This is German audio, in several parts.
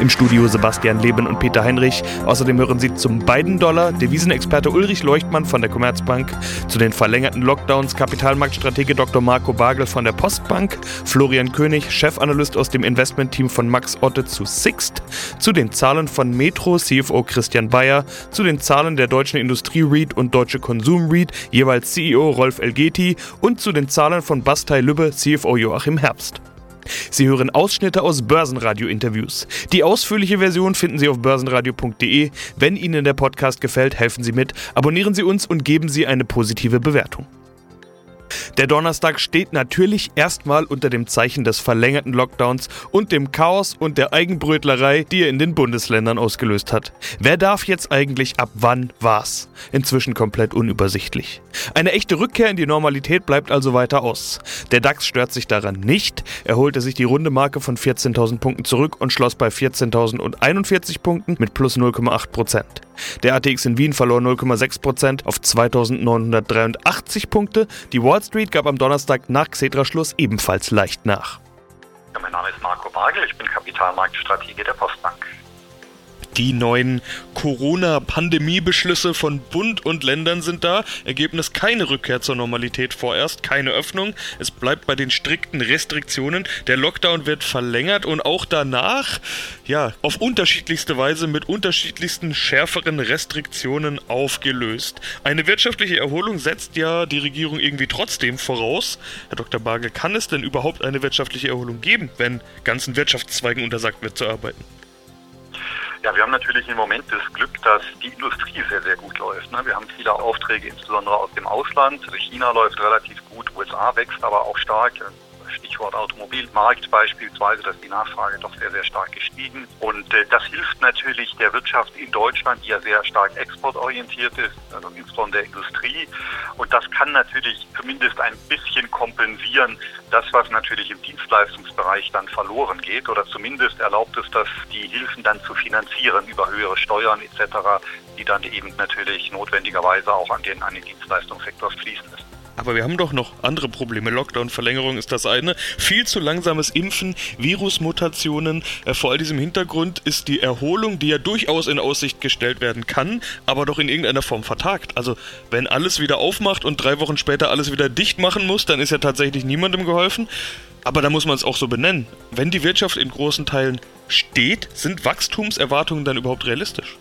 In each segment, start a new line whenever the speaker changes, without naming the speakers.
Im Studio Sebastian Leben und Peter Heinrich. Außerdem hören Sie zum beiden Dollar Devisenexperte Ulrich Leuchtmann von der Commerzbank, zu den verlängerten Lockdowns Kapitalmarktstratege Dr. Marco Bagel von der Postbank, Florian König, Chefanalyst aus dem Investmentteam von Max Otte zu Sixt, zu den Zahlen von Metro CFO Christian Bayer, zu den Zahlen der Deutschen Industrie REIT und Deutsche Konsum REIT jeweils CEO Rolf Elgeti und zu den Zahlen von Bastei Lübbe CFO Joachim Herbst. Sie hören Ausschnitte aus Börsenradio-Interviews. Die ausführliche Version finden Sie auf börsenradio.de. Wenn Ihnen der Podcast gefällt, helfen Sie mit, abonnieren Sie uns und geben Sie eine positive Bewertung. Der Donnerstag steht natürlich erstmal unter dem Zeichen des verlängerten Lockdowns und dem Chaos und der Eigenbrötlerei, die er in den Bundesländern ausgelöst hat. Wer darf jetzt eigentlich ab wann was? Inzwischen komplett unübersichtlich. Eine echte Rückkehr in die Normalität bleibt also weiter aus. Der DAX stört sich daran nicht. Er holte sich die runde Marke von 14.000 Punkten zurück und schloss bei 14.041 Punkten mit plus 0,8 Prozent. Der ATX in Wien verlor 0,6 Prozent auf 2.983 Punkte. Die Wall Street gab am Donnerstag nach Xetra-Schluss ebenfalls leicht nach.
Ja, mein Name ist Marco Bagel, ich bin Kapitalmarktstratege der Postbank.
Die neuen Corona-Pandemie-Beschlüsse von Bund und Ländern sind da. Ergebnis keine Rückkehr zur Normalität vorerst, keine Öffnung. Es bleibt bei den strikten Restriktionen. Der Lockdown wird verlängert und auch danach, ja, auf unterschiedlichste Weise mit unterschiedlichsten schärferen Restriktionen aufgelöst. Eine wirtschaftliche Erholung setzt ja die Regierung irgendwie trotzdem voraus. Herr Dr. Bagel, kann es denn überhaupt eine wirtschaftliche Erholung geben, wenn ganzen Wirtschaftszweigen untersagt wird zu arbeiten?
Ja, wir haben natürlich im Moment das Glück, dass die Industrie sehr, sehr gut läuft. Ne? Wir haben viele Aufträge, insbesondere aus dem Ausland. China läuft relativ gut, USA wächst aber auch stark. Stichwort Automobilmarkt beispielsweise, dass die Nachfrage doch sehr, sehr stark gestiegen. Und äh, das hilft natürlich der Wirtschaft in Deutschland, die ja sehr stark exportorientiert ist, also insbesondere der Industrie. Und das kann natürlich zumindest ein bisschen kompensieren, das, was natürlich im Dienstleistungsbereich dann verloren geht. Oder zumindest erlaubt es das, die Hilfen dann zu finanzieren über höhere Steuern etc., die dann eben natürlich notwendigerweise auch an den, an den Dienstleistungssektor fließen müssen.
Aber wir haben doch noch andere Probleme. Lockdown-Verlängerung ist das eine. Viel zu langsames Impfen, Virusmutationen. Äh, vor all diesem Hintergrund ist die Erholung, die ja durchaus in Aussicht gestellt werden kann, aber doch in irgendeiner Form vertagt. Also, wenn alles wieder aufmacht und drei Wochen später alles wieder dicht machen muss, dann ist ja tatsächlich niemandem geholfen. Aber da muss man es auch so benennen. Wenn die Wirtschaft in großen Teilen steht, sind Wachstumserwartungen dann überhaupt realistisch?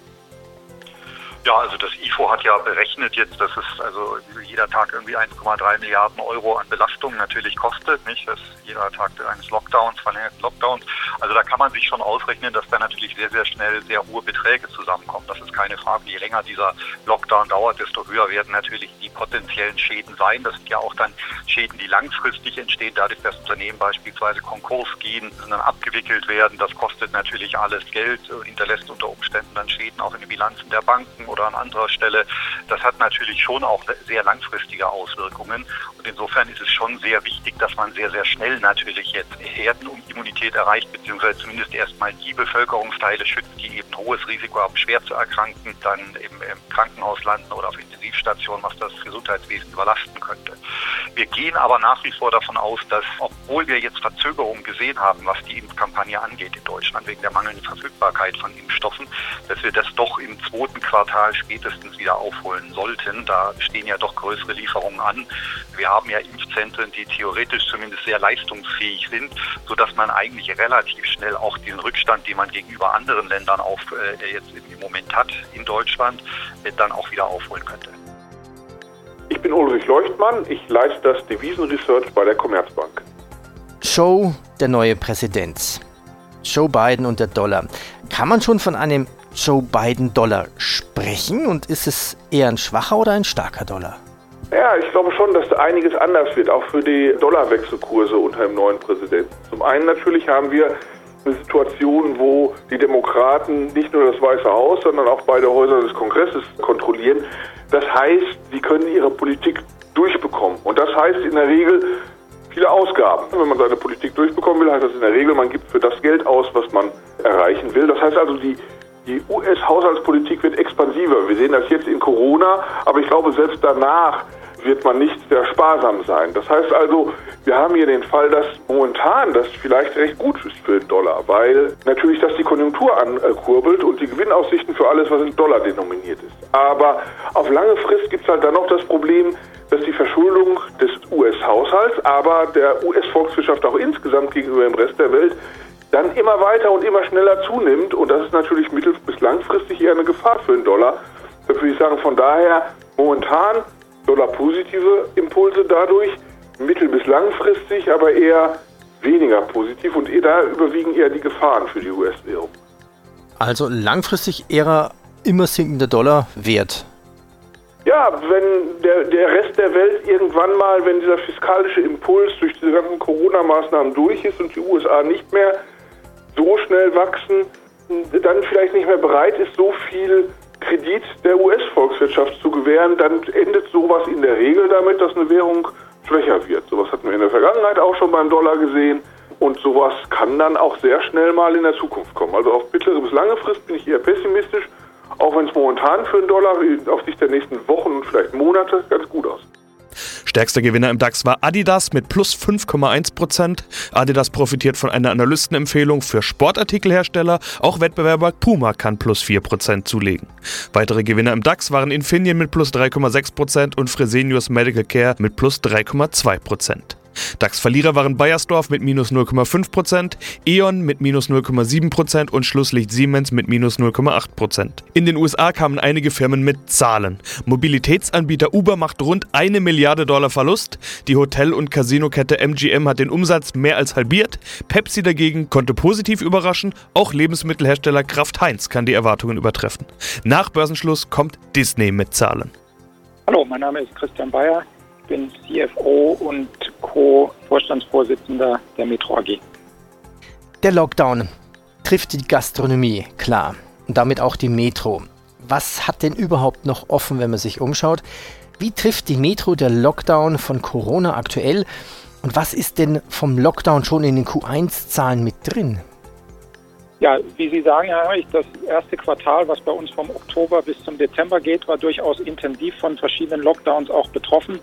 Ja, also das IFO hat ja berechnet jetzt, dass es also jeder Tag irgendwie 1,3 Milliarden Euro an Belastung natürlich kostet, nicht? Das jeder Tag eines Lockdowns, verlängerten Lockdowns. Also da kann man sich schon ausrechnen, dass da natürlich sehr, sehr schnell sehr hohe Beträge zusammenkommen. Das ist keine Frage. Je länger dieser Lockdown dauert, desto höher werden natürlich die potenziellen Schäden sein. Das sind ja auch dann Schäden, die langfristig entstehen, dadurch, dass Unternehmen beispielsweise Konkurs gehen, dann abgewickelt werden. Das kostet natürlich alles Geld, hinterlässt unter Umständen dann Schäden auch in den Bilanzen der Banken oder an anderer Stelle. Das hat natürlich schon auch sehr langfristige Auswirkungen. Und insofern ist es schon sehr wichtig, dass man sehr, sehr schnell natürlich jetzt Herdenimmunität erreicht, beziehungsweise zumindest erstmal die Bevölkerungsteile schützt, die eben hohes Risiko haben, schwer zu erkranken, dann im Krankenhaus landen oder auf Intensivstationen, was das Gesundheitswesen überlasten könnte. Wir gehen aber nach wie vor davon aus, dass, obwohl wir jetzt Verzögerungen gesehen haben, was die Impfkampagne angeht in Deutschland, wegen der mangelnden Verfügbarkeit von Impfstoffen, dass wir das doch im zweiten Quartal spätestens wieder aufholen sollten. Da stehen ja doch größere Lieferungen an. Wir haben ja Impfzentren, die theoretisch zumindest sehr leistungsfähig sind, sodass man eigentlich relativ schnell auch diesen Rückstand, den man gegenüber anderen Ländern auf, äh, jetzt im Moment hat in Deutschland, äh, dann auch wieder aufholen könnte.
Ich bin Ulrich Leuchtmann, ich leite das Devisenresearch bei der Commerzbank.
Joe, der neue Präsident. Joe Biden und der Dollar. Kann man schon von einem Joe Biden Dollar sprechen und ist es eher ein schwacher oder ein starker Dollar?
Ja, ich glaube schon, dass einiges anders wird, auch für die Dollarwechselkurse unter dem neuen Präsidenten. Zum einen natürlich haben wir eine Situation, wo die Demokraten nicht nur das Weiße Haus, sondern auch beide Häuser des Kongresses kontrollieren. Das heißt, sie können ihre Politik durchbekommen. Und das heißt in der Regel viele Ausgaben. Wenn man seine Politik durchbekommen will, heißt das in der Regel, man gibt für das Geld aus, was man erreichen will. Das heißt also, die, die US-Haushaltspolitik wird expansiver. Wir sehen das jetzt in Corona, aber ich glaube, selbst danach wird man nicht sehr sparsam sein. Das heißt also, wir haben hier den Fall, dass momentan das vielleicht recht gut ist für den Dollar, weil natürlich das die Konjunktur ankurbelt und die Gewinnaussichten für alles, was in Dollar denominiert ist. Aber auf lange Frist gibt es halt dann noch das Problem, dass die Verschuldung des US-Haushalts, aber der US-Volkswirtschaft auch insgesamt gegenüber dem Rest der Welt dann immer weiter und immer schneller zunimmt. Und das ist natürlich mittel- bis langfristig eher eine Gefahr für den Dollar. Da würde ich sagen, von daher momentan Dollar-positive Impulse dadurch, mittel- bis langfristig aber eher weniger positiv und da überwiegen eher die Gefahren für die US-Währung.
Also langfristig eher immer sinkender Dollar wert.
Ja, wenn der, der Rest der Welt irgendwann mal, wenn dieser fiskalische Impuls durch diese ganzen Corona-Maßnahmen durch ist und die USA nicht mehr so schnell wachsen, dann vielleicht nicht mehr bereit ist, so viel Kredit der US-Volkswirtschaft zu gewähren, dann endet sowas in der Regel damit, dass eine Währung schwächer wird. Sowas hatten wir in der Vergangenheit auch schon beim Dollar gesehen. Und sowas kann dann auch sehr schnell mal in der Zukunft kommen. Also auf mittlere bis lange Frist bin ich eher pessimistisch, auch wenn es momentan für den Dollar auf Sicht der nächsten Wochen und vielleicht Monate ganz gut aussieht.
Stärkster Gewinner im DAX war Adidas mit plus 5,1% Adidas profitiert von einer Analystenempfehlung für Sportartikelhersteller. Auch Wettbewerber Puma kann plus 4% zulegen. Weitere Gewinner im DAX waren Infineon mit plus 3,6% und Fresenius Medical Care mit plus 3,2 DAX-Verlierer waren Bayersdorf mit minus 0,5%, E.ON mit minus 0,7% und Schlusslicht Siemens mit minus 0,8%. In den USA kamen einige Firmen mit Zahlen. Mobilitätsanbieter Uber macht rund eine Milliarde Dollar Verlust. Die Hotel- und Casinokette MGM hat den Umsatz mehr als halbiert. Pepsi dagegen konnte positiv überraschen. Auch Lebensmittelhersteller Kraft Heinz kann die Erwartungen übertreffen. Nach Börsenschluss kommt Disney mit Zahlen.
Hallo, mein Name ist Christian Bayer bin CFO und Co-Vorstandsvorsitzender der Metro AG.
Der Lockdown trifft die Gastronomie, klar, und damit auch die Metro. Was hat denn überhaupt noch offen, wenn man sich umschaut? Wie trifft die Metro der Lockdown von Corona aktuell? Und was ist denn vom Lockdown schon in den Q1-Zahlen mit drin?
Ja, wie Sie sagen, Herr Heinrich, das erste Quartal, was bei uns vom Oktober bis zum Dezember geht, war durchaus intensiv von verschiedenen Lockdowns auch betroffen.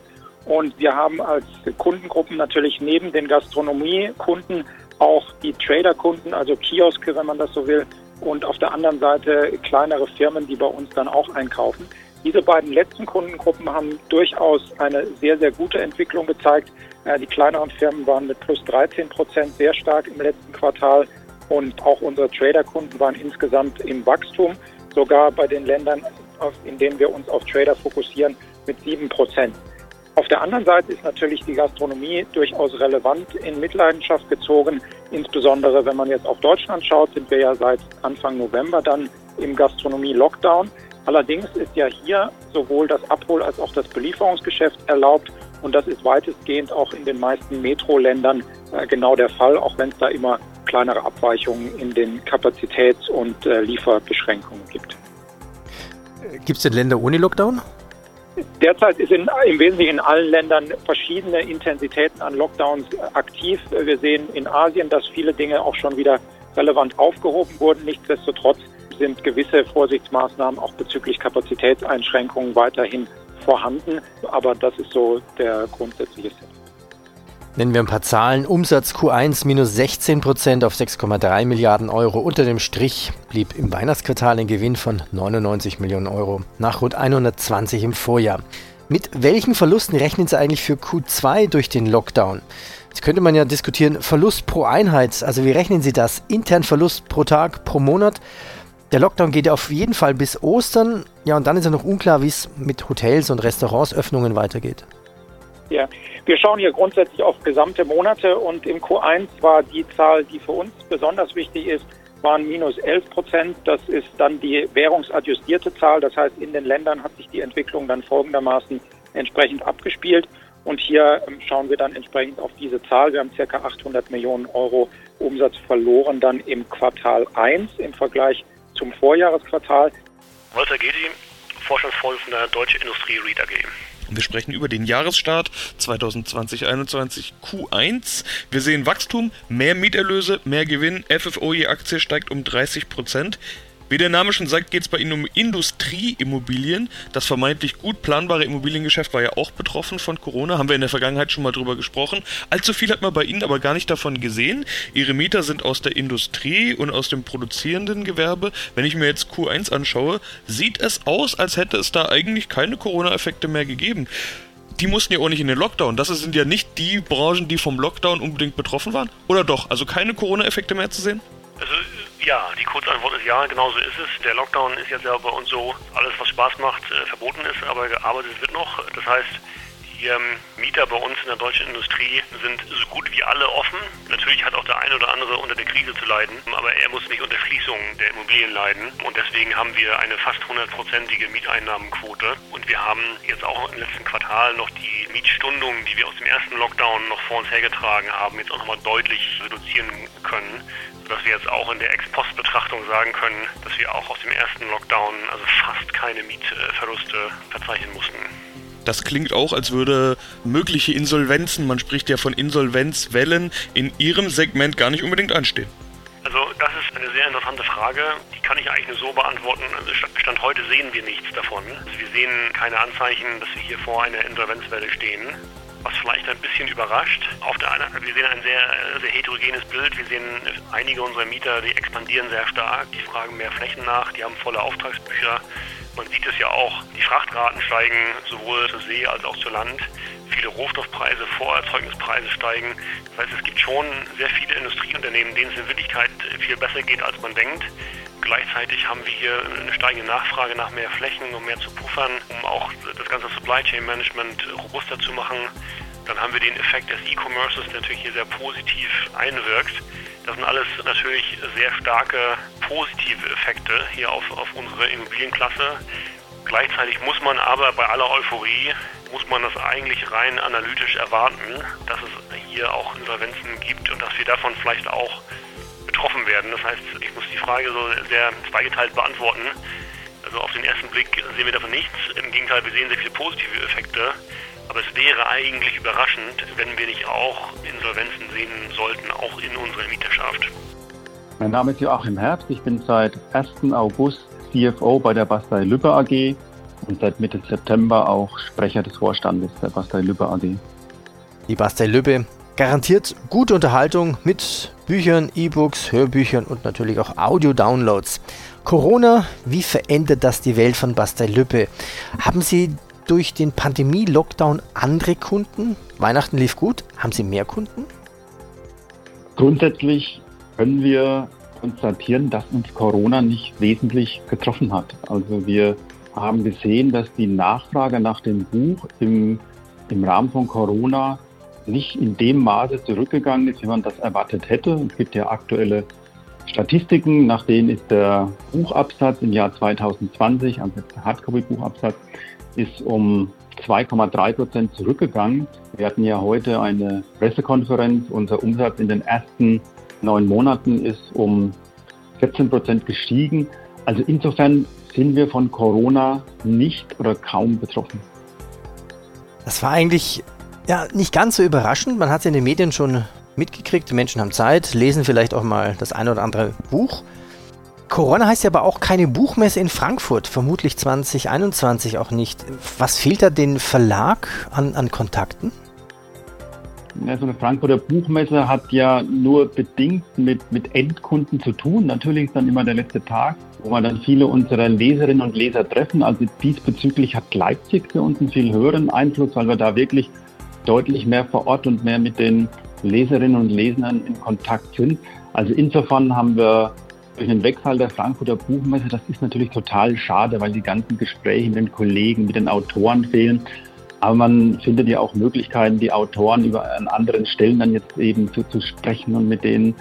Und wir haben als Kundengruppen natürlich neben den Gastronomiekunden auch die Traderkunden, also Kioske, wenn man das so will, und auf der anderen Seite kleinere Firmen, die bei uns dann auch einkaufen. Diese beiden letzten Kundengruppen haben durchaus eine sehr, sehr gute Entwicklung gezeigt. Die kleineren Firmen waren mit plus 13 Prozent sehr stark im letzten Quartal und auch unsere Traderkunden waren insgesamt im Wachstum, sogar bei den Ländern, in denen wir uns auf Trader fokussieren, mit 7 Prozent. Auf der anderen Seite ist natürlich die Gastronomie durchaus relevant in Mitleidenschaft gezogen. Insbesondere wenn man jetzt auf Deutschland schaut, sind wir ja seit Anfang November dann im Gastronomie-Lockdown. Allerdings ist ja hier sowohl das Abhol- als auch das Belieferungsgeschäft erlaubt. Und das ist weitestgehend auch in den meisten Metro-Ländern äh, genau der Fall, auch wenn es da immer kleinere Abweichungen in den Kapazitäts- und äh, Lieferbeschränkungen gibt.
Gibt es denn Länder ohne Lockdown?
Derzeit ist in, im Wesentlichen in allen Ländern verschiedene Intensitäten an Lockdowns aktiv. Wir sehen in Asien, dass viele Dinge auch schon wieder relevant aufgehoben wurden. Nichtsdestotrotz sind gewisse Vorsichtsmaßnahmen auch bezüglich Kapazitätseinschränkungen weiterhin vorhanden. Aber das ist so der grundsätzliche Set.
Nennen wir ein paar Zahlen. Umsatz Q1 minus 16 Prozent auf 6,3 Milliarden Euro. Unter dem Strich blieb im Weihnachtsquartal ein Gewinn von 99 Millionen Euro nach rund 120 im Vorjahr. Mit welchen Verlusten rechnen Sie eigentlich für Q2 durch den Lockdown? Jetzt könnte man ja diskutieren, Verlust pro Einheit. Also wie rechnen Sie das? Intern Verlust pro Tag, pro Monat? Der Lockdown geht ja auf jeden Fall bis Ostern. Ja, und dann ist ja noch unklar, wie es mit Hotels und Restaurantsöffnungen weitergeht.
Ja, wir schauen hier grundsätzlich auf gesamte Monate und im Q1 war die Zahl, die für uns besonders wichtig ist, waren minus 11 Prozent. Das ist dann die währungsadjustierte Zahl. Das heißt, in den Ländern hat sich die Entwicklung dann folgendermaßen entsprechend abgespielt. Und hier ähm, schauen wir dann entsprechend auf diese Zahl. Wir haben circa 800 Millionen Euro Umsatz verloren dann im Quartal 1 im Vergleich zum Vorjahresquartal.
Walter Gedi, Vorstandsvorsitzender Deutsche Industrie Read AG.
Wir sprechen über den Jahresstart 2020-21 Q1. Wir sehen Wachstum, mehr Mieterlöse, mehr Gewinn. FFO je Aktie steigt um 30 Prozent. Wie der Name schon sagt, geht es bei Ihnen um Industrieimmobilien. Das vermeintlich gut planbare Immobiliengeschäft war ja auch betroffen von Corona, haben wir in der Vergangenheit schon mal drüber gesprochen. Allzu viel hat man bei Ihnen aber gar nicht davon gesehen. Ihre Mieter sind aus der Industrie und aus dem produzierenden Gewerbe. Wenn ich mir jetzt Q1 anschaue, sieht es aus, als hätte es da eigentlich keine Corona-Effekte mehr gegeben. Die mussten ja auch nicht in den Lockdown. Das sind ja nicht die Branchen, die vom Lockdown unbedingt betroffen waren. Oder doch? Also keine Corona-Effekte mehr zu sehen?
Ja, die Kurzantwort ist ja, genauso ist es. Der Lockdown ist jetzt ja bei uns so, alles was Spaß macht, äh, verboten ist, aber gearbeitet wird noch. Das heißt, die ähm, Mieter bei uns in der deutschen Industrie sind so gut wie alle offen. Natürlich hat auch der eine oder andere unter der Krise zu leiden, aber er muss nicht unter Schließung der Immobilien leiden. Und deswegen haben wir eine fast hundertprozentige Mieteinnahmenquote. Und wir haben jetzt auch im letzten Quartal noch die Mietstundungen, die wir aus dem ersten Lockdown noch vor uns hergetragen haben, jetzt auch nochmal deutlich reduzieren können dass wir jetzt auch in der Ex-Post-Betrachtung sagen können, dass wir auch aus dem ersten Lockdown also fast keine Mietverluste verzeichnen mussten.
Das klingt auch, als würde mögliche Insolvenzen, man spricht ja von Insolvenzwellen, in Ihrem Segment gar nicht unbedingt anstehen.
Also das ist eine sehr interessante Frage. Die kann ich eigentlich nur so beantworten. Also Stand heute sehen wir nichts davon. Also wir sehen keine Anzeichen, dass wir hier vor einer Insolvenzwelle stehen was vielleicht ein bisschen überrascht. Auf der einen, wir sehen ein sehr, sehr heterogenes Bild. Wir sehen einige unserer Mieter, die expandieren sehr stark, die fragen mehr Flächen nach, die haben volle Auftragsbücher. Man sieht es ja auch, die Frachtraten steigen sowohl zur See als auch zur Land. Viele Rohstoffpreise, Vorerzeugnispreise steigen. Das heißt, es gibt schon sehr viele Industrieunternehmen, denen es in Wirklichkeit viel besser geht, als man denkt. Gleichzeitig haben wir hier eine steigende Nachfrage nach mehr Flächen, um mehr zu puffern, um auch das ganze Supply Chain Management robuster zu machen. Dann haben wir den Effekt des E-Commerces, der natürlich hier sehr positiv einwirkt. Das sind alles natürlich sehr starke positive Effekte hier auf, auf unsere Immobilienklasse. Gleichzeitig muss man aber bei aller Euphorie, muss man das eigentlich rein analytisch erwarten, dass es hier auch Insolvenzen gibt und dass wir davon vielleicht auch betroffen werden. Das heißt, ich muss die Frage so sehr zweigeteilt beantworten. Also auf den ersten Blick sehen wir davon nichts. Im Gegenteil, wir sehen sehr viele positive Effekte. Aber es wäre eigentlich überraschend, wenn wir nicht auch Insolvenzen sehen sollten, auch in unserer Mieterschaft.
Mein Name ist Joachim Herbst. Ich bin seit 1. August CFO bei der Bastei Lübbe AG und seit Mitte September auch Sprecher des Vorstandes der Bastei Lübbe AG.
Die Bastei Lübbe garantiert gute Unterhaltung mit Büchern, E-Books, Hörbüchern und natürlich auch Audio-Downloads. Corona, wie verändert das die Welt von Bastei Lübbe? Haben Sie durch den Pandemie-Lockdown andere Kunden? Weihnachten lief gut. Haben Sie mehr Kunden?
Grundsätzlich können wir konstatieren, dass uns Corona nicht wesentlich getroffen hat. Also wir haben gesehen, dass die Nachfrage nach dem Buch im, im Rahmen von Corona nicht in dem Maße zurückgegangen ist, wie man das erwartet hätte. Es gibt ja aktuelle Statistiken, nach denen ist der Buchabsatz im Jahr 2020, also der Hardcopy-Buchabsatz, ist um 2,3 Prozent zurückgegangen. Wir hatten ja heute eine Pressekonferenz. Unser Umsatz in den ersten neun Monaten ist um 14 Prozent gestiegen. Also insofern sind wir von Corona nicht oder kaum betroffen.
Das war eigentlich ja nicht ganz so überraschend. Man hat es in den Medien schon mitgekriegt. Die Menschen haben Zeit, lesen vielleicht auch mal das eine oder andere Buch. Corona heißt ja aber auch keine Buchmesse in Frankfurt, vermutlich 2021 auch nicht. Was fehlt da den Verlag an, an Kontakten?
Ja, so eine Frankfurter Buchmesse hat ja nur bedingt mit, mit Endkunden zu tun. Natürlich ist dann immer der letzte Tag, wo wir dann viele unserer Leserinnen und Leser treffen. Also diesbezüglich hat Leipzig für uns einen viel höheren Einfluss, weil wir da wirklich deutlich mehr vor Ort und mehr mit den Leserinnen und Lesern in Kontakt sind. Also insofern haben wir durch den Wegfall der Frankfurter Buchmesse, das ist natürlich total schade, weil die ganzen Gespräche mit den Kollegen, mit den Autoren fehlen. Aber man findet ja auch Möglichkeiten, die Autoren über an anderen Stellen dann jetzt eben zu, zu sprechen und mit denen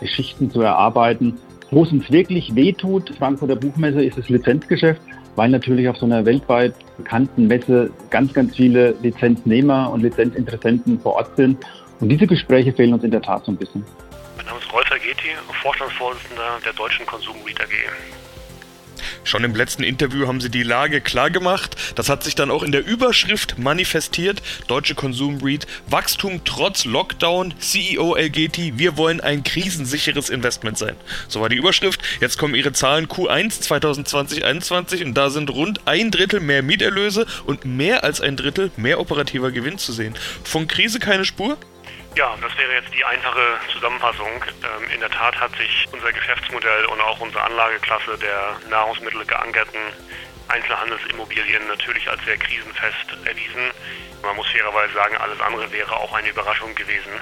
Geschichten zu erarbeiten. Wo es uns wirklich wehtut, Frankfurter Buchmesse, ist das Lizenzgeschäft, weil natürlich auf so einer weltweit bekannten Messe ganz, ganz viele Lizenznehmer und Lizenzinteressenten vor Ort sind. Und diese Gespräche fehlen uns in der Tat so ein bisschen.
Mein Name ist Rolf Ageti, Vorstandsvorsitzender der Deutschen Konsum Read AG.
Schon im letzten Interview haben sie die Lage klargemacht. Das hat sich dann auch in der Überschrift manifestiert. Deutsche Konsumread, Wachstum trotz Lockdown, CEO LGT, wir wollen ein krisensicheres Investment sein. So war die Überschrift. Jetzt kommen ihre Zahlen Q1 2020-21 und da sind rund ein Drittel mehr Mieterlöse und mehr als ein Drittel mehr operativer Gewinn zu sehen. Von Krise keine Spur?
Ja, das wäre jetzt die einfache Zusammenfassung. Ähm, in der Tat hat sich unser Geschäftsmodell und auch unsere Anlageklasse der Nahrungsmittel geankerten Einzelhandelsimmobilien natürlich als sehr krisenfest erwiesen. Man muss fairerweise sagen, alles andere wäre auch eine Überraschung gewesen,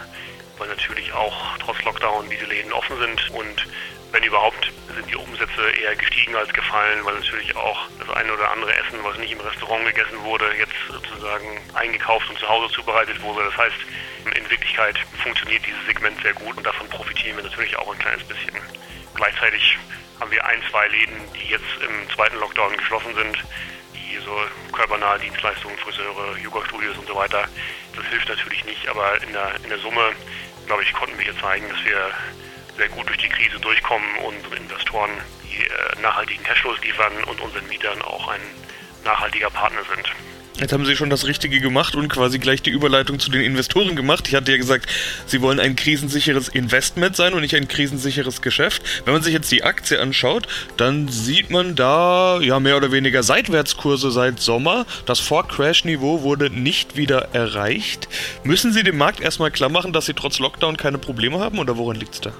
weil natürlich auch trotz Lockdown diese Läden offen sind und wenn überhaupt sind die Umsätze eher gestiegen als gefallen, weil natürlich auch das eine oder andere Essen, was nicht im Restaurant gegessen wurde, jetzt sozusagen eingekauft und zu Hause zubereitet wurde. Das heißt, in Wirklichkeit funktioniert dieses Segment sehr gut und davon profitieren wir natürlich auch ein kleines bisschen. Gleichzeitig haben wir ein, zwei Läden, die jetzt im zweiten Lockdown geschlossen sind, die so körpernahe Dienstleistungen, Friseure, Yoga-Studios und so weiter. Das hilft natürlich nicht, aber in der, in der Summe, glaube ich, konnten wir hier zeigen, dass wir sehr gut durch die Krise durchkommen und Investoren die äh, nachhaltigen Cashflows liefern und unseren Mietern auch ein nachhaltiger Partner sind.
Jetzt haben Sie schon das Richtige gemacht und quasi gleich die Überleitung zu den Investoren gemacht. Ich hatte ja gesagt, Sie wollen ein krisensicheres Investment sein und nicht ein krisensicheres Geschäft. Wenn man sich jetzt die Aktie anschaut, dann sieht man da ja mehr oder weniger Seitwärtskurse seit Sommer. Das Vor-Crash-Niveau wurde nicht wieder erreicht. Müssen Sie dem Markt erstmal klar machen, dass Sie trotz Lockdown keine Probleme haben oder woran liegt es da?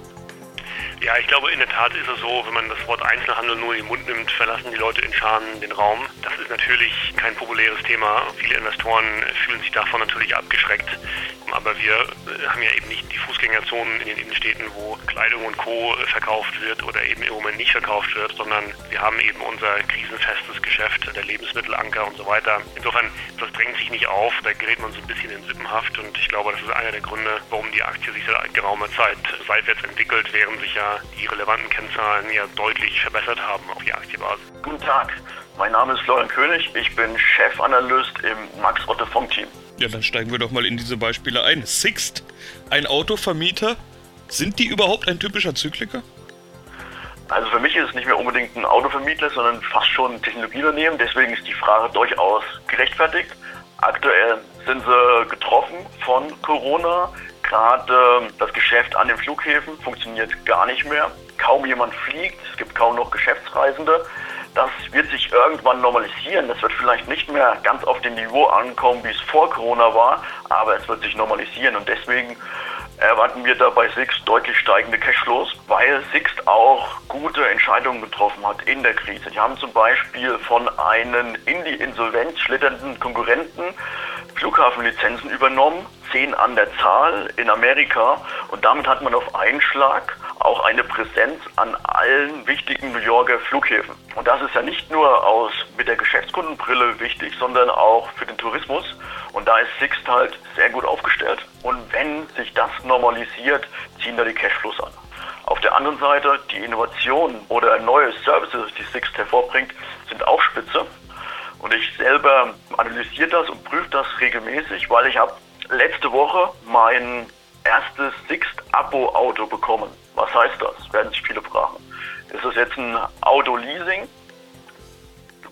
Ja, ich glaube, in der Tat ist es so, wenn man das Wort Einzelhandel nur in den Mund nimmt, verlassen die Leute in Scharen den Raum. Das ist natürlich kein populäres Thema. Viele Investoren fühlen sich davon natürlich abgeschreckt. Aber wir äh, haben ja eben nicht die Fußgängerzonen in den Innenstädten, wo Kleidung und Co. verkauft wird oder eben im Moment nicht verkauft wird, sondern wir haben eben unser krisenfestes Geschäft, der Lebensmittelanker und so weiter. Insofern, das drängt sich nicht auf, da gerät man so ein bisschen in Sippenhaft und ich glaube, das ist einer der Gründe, warum die Aktie sich seit geraumer Zeit seitwärts entwickelt, während sich ja die relevanten Kennzahlen ja deutlich verbessert haben auf die Aktienbasis.
Guten Tag, mein Name ist Florian König, ich bin Chefanalyst im Max Otto Funk Team.
Ja, dann steigen wir doch mal in diese Beispiele ein. Sixt, ein Autovermieter, sind die überhaupt ein typischer Zykliker?
Also für mich ist es nicht mehr unbedingt ein Autovermittler, sondern fast schon ein Technologieunternehmen. Deswegen ist die Frage durchaus gerechtfertigt. Aktuell sind sie getroffen von Corona. Gerade das Geschäft an den Flughäfen funktioniert gar nicht mehr. Kaum jemand fliegt, es gibt kaum noch Geschäftsreisende. Das wird sich irgendwann normalisieren. Das wird vielleicht nicht mehr ganz auf dem Niveau ankommen, wie es vor Corona war, aber es wird sich normalisieren und deswegen erwarten wir da bei Sixt deutlich steigende Cashflows, weil Sixt auch gute Entscheidungen getroffen hat in der Krise. Die haben zum Beispiel von einem in die Insolvenz schlitternden Konkurrenten Flughafenlizenzen übernommen, zehn an der Zahl in Amerika und damit hat man auf einen Schlag auch eine Präsenz an allen wichtigen New Yorker Flughäfen. Und das ist ja nicht nur aus mit der Geschäftskundenbrille wichtig, sondern auch für den Tourismus. Und da ist Sixt halt sehr gut aufgestellt. Und wenn sich das normalisiert, ziehen da die Cashflows an. Auf der anderen Seite, die Innovationen oder neue Services, die Sixt hervorbringt, sind auch spitze. Und ich selber analysiere das und prüfe das regelmäßig, weil ich habe letzte Woche mein erstes Sixt-Abo-Auto bekommen. Was heißt das? Werden sich viele fragen. Ist das jetzt ein Auto-Leasing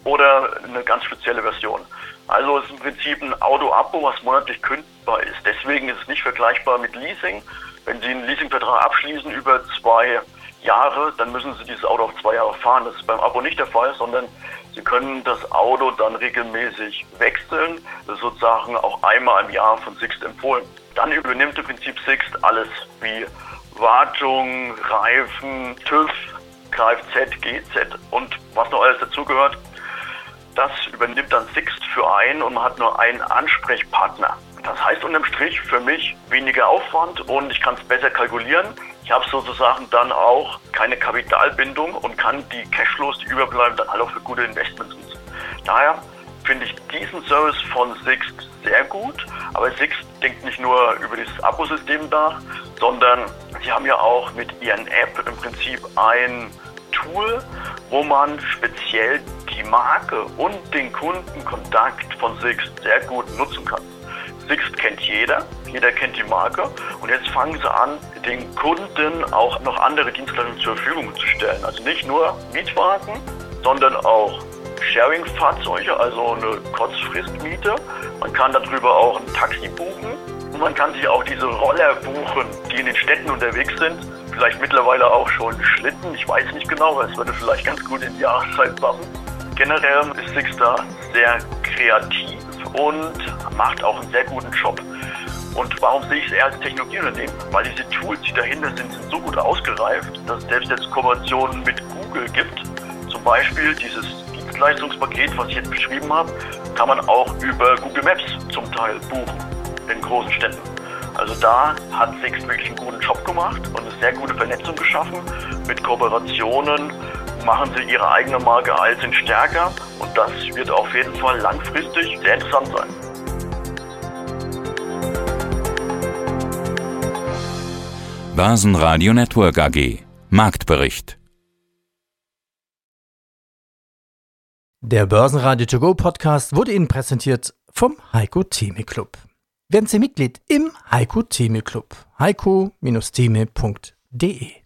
oder eine ganz spezielle Version? Also es ist im Prinzip ein Auto-Abo, was monatlich kündbar ist. Deswegen ist es nicht vergleichbar mit Leasing. Wenn Sie einen Leasingvertrag abschließen über zwei Jahre, dann müssen Sie dieses Auto auch zwei Jahre fahren. Das ist beim Abo nicht der Fall, sondern Sie können das Auto dann regelmäßig wechseln. Sozusagen auch einmal im Jahr von Sixt empfohlen. Dann übernimmt im Prinzip Sixt alles wie Wartung, Reifen, TÜV, Kfz, GZ und was noch alles dazugehört. Das übernimmt dann Sixt für einen und man hat nur einen Ansprechpartner. Das heißt unterm Strich für mich weniger Aufwand und ich kann es besser kalkulieren. Ich habe sozusagen dann auch keine Kapitalbindung und kann die Cashflows, die überbleiben, dann halt auch für gute Investments nutzen. Daher finde ich diesen Service von Sixt sehr gut, aber Sixt denkt nicht nur über dieses Abosystem nach, sondern sie haben ja auch mit ihren App im Prinzip ein Tool, wo man speziell die Marke und den Kundenkontakt von Sixt sehr gut nutzen kann. Sixt kennt jeder, jeder kennt die Marke und jetzt fangen sie an, den Kunden auch noch andere Dienstleistungen zur Verfügung zu stellen. Also nicht nur Mietwagen, sondern auch Sharing-Fahrzeuge, also eine Kurzfristmiete. Man kann darüber auch ein Taxi buchen und man kann sich auch diese Roller buchen, die in den Städten unterwegs sind. Vielleicht mittlerweile auch schon Schlitten, ich weiß nicht genau, aber es würde vielleicht ganz gut in die Jahreszeit passen. Generell ist Sixter sehr kreativ und macht auch einen sehr guten Job. Und warum sehe ich es eher als Technologieunternehmen? Weil diese Tools, die dahinter sind, sind so gut ausgereift, dass es selbst jetzt Kooperationen mit Google gibt. Zum Beispiel dieses Dienstleistungspaket, was ich jetzt beschrieben habe, kann man auch über Google Maps zum Teil buchen in großen Städten. Also da hat Sixt wirklich einen guten Job gemacht und eine sehr gute Vernetzung geschaffen. Mit Kooperationen machen sie ihre eigene Marke Alten stärker und das wird auf jeden Fall langfristig sehr interessant sein.
Börsenradio Network AG Marktbericht
Der Börsenradio To Go Podcast wurde Ihnen präsentiert vom Heiko Theme Club. Werden Sie Mitglied im Heiko Theme Club. heiko-theme.de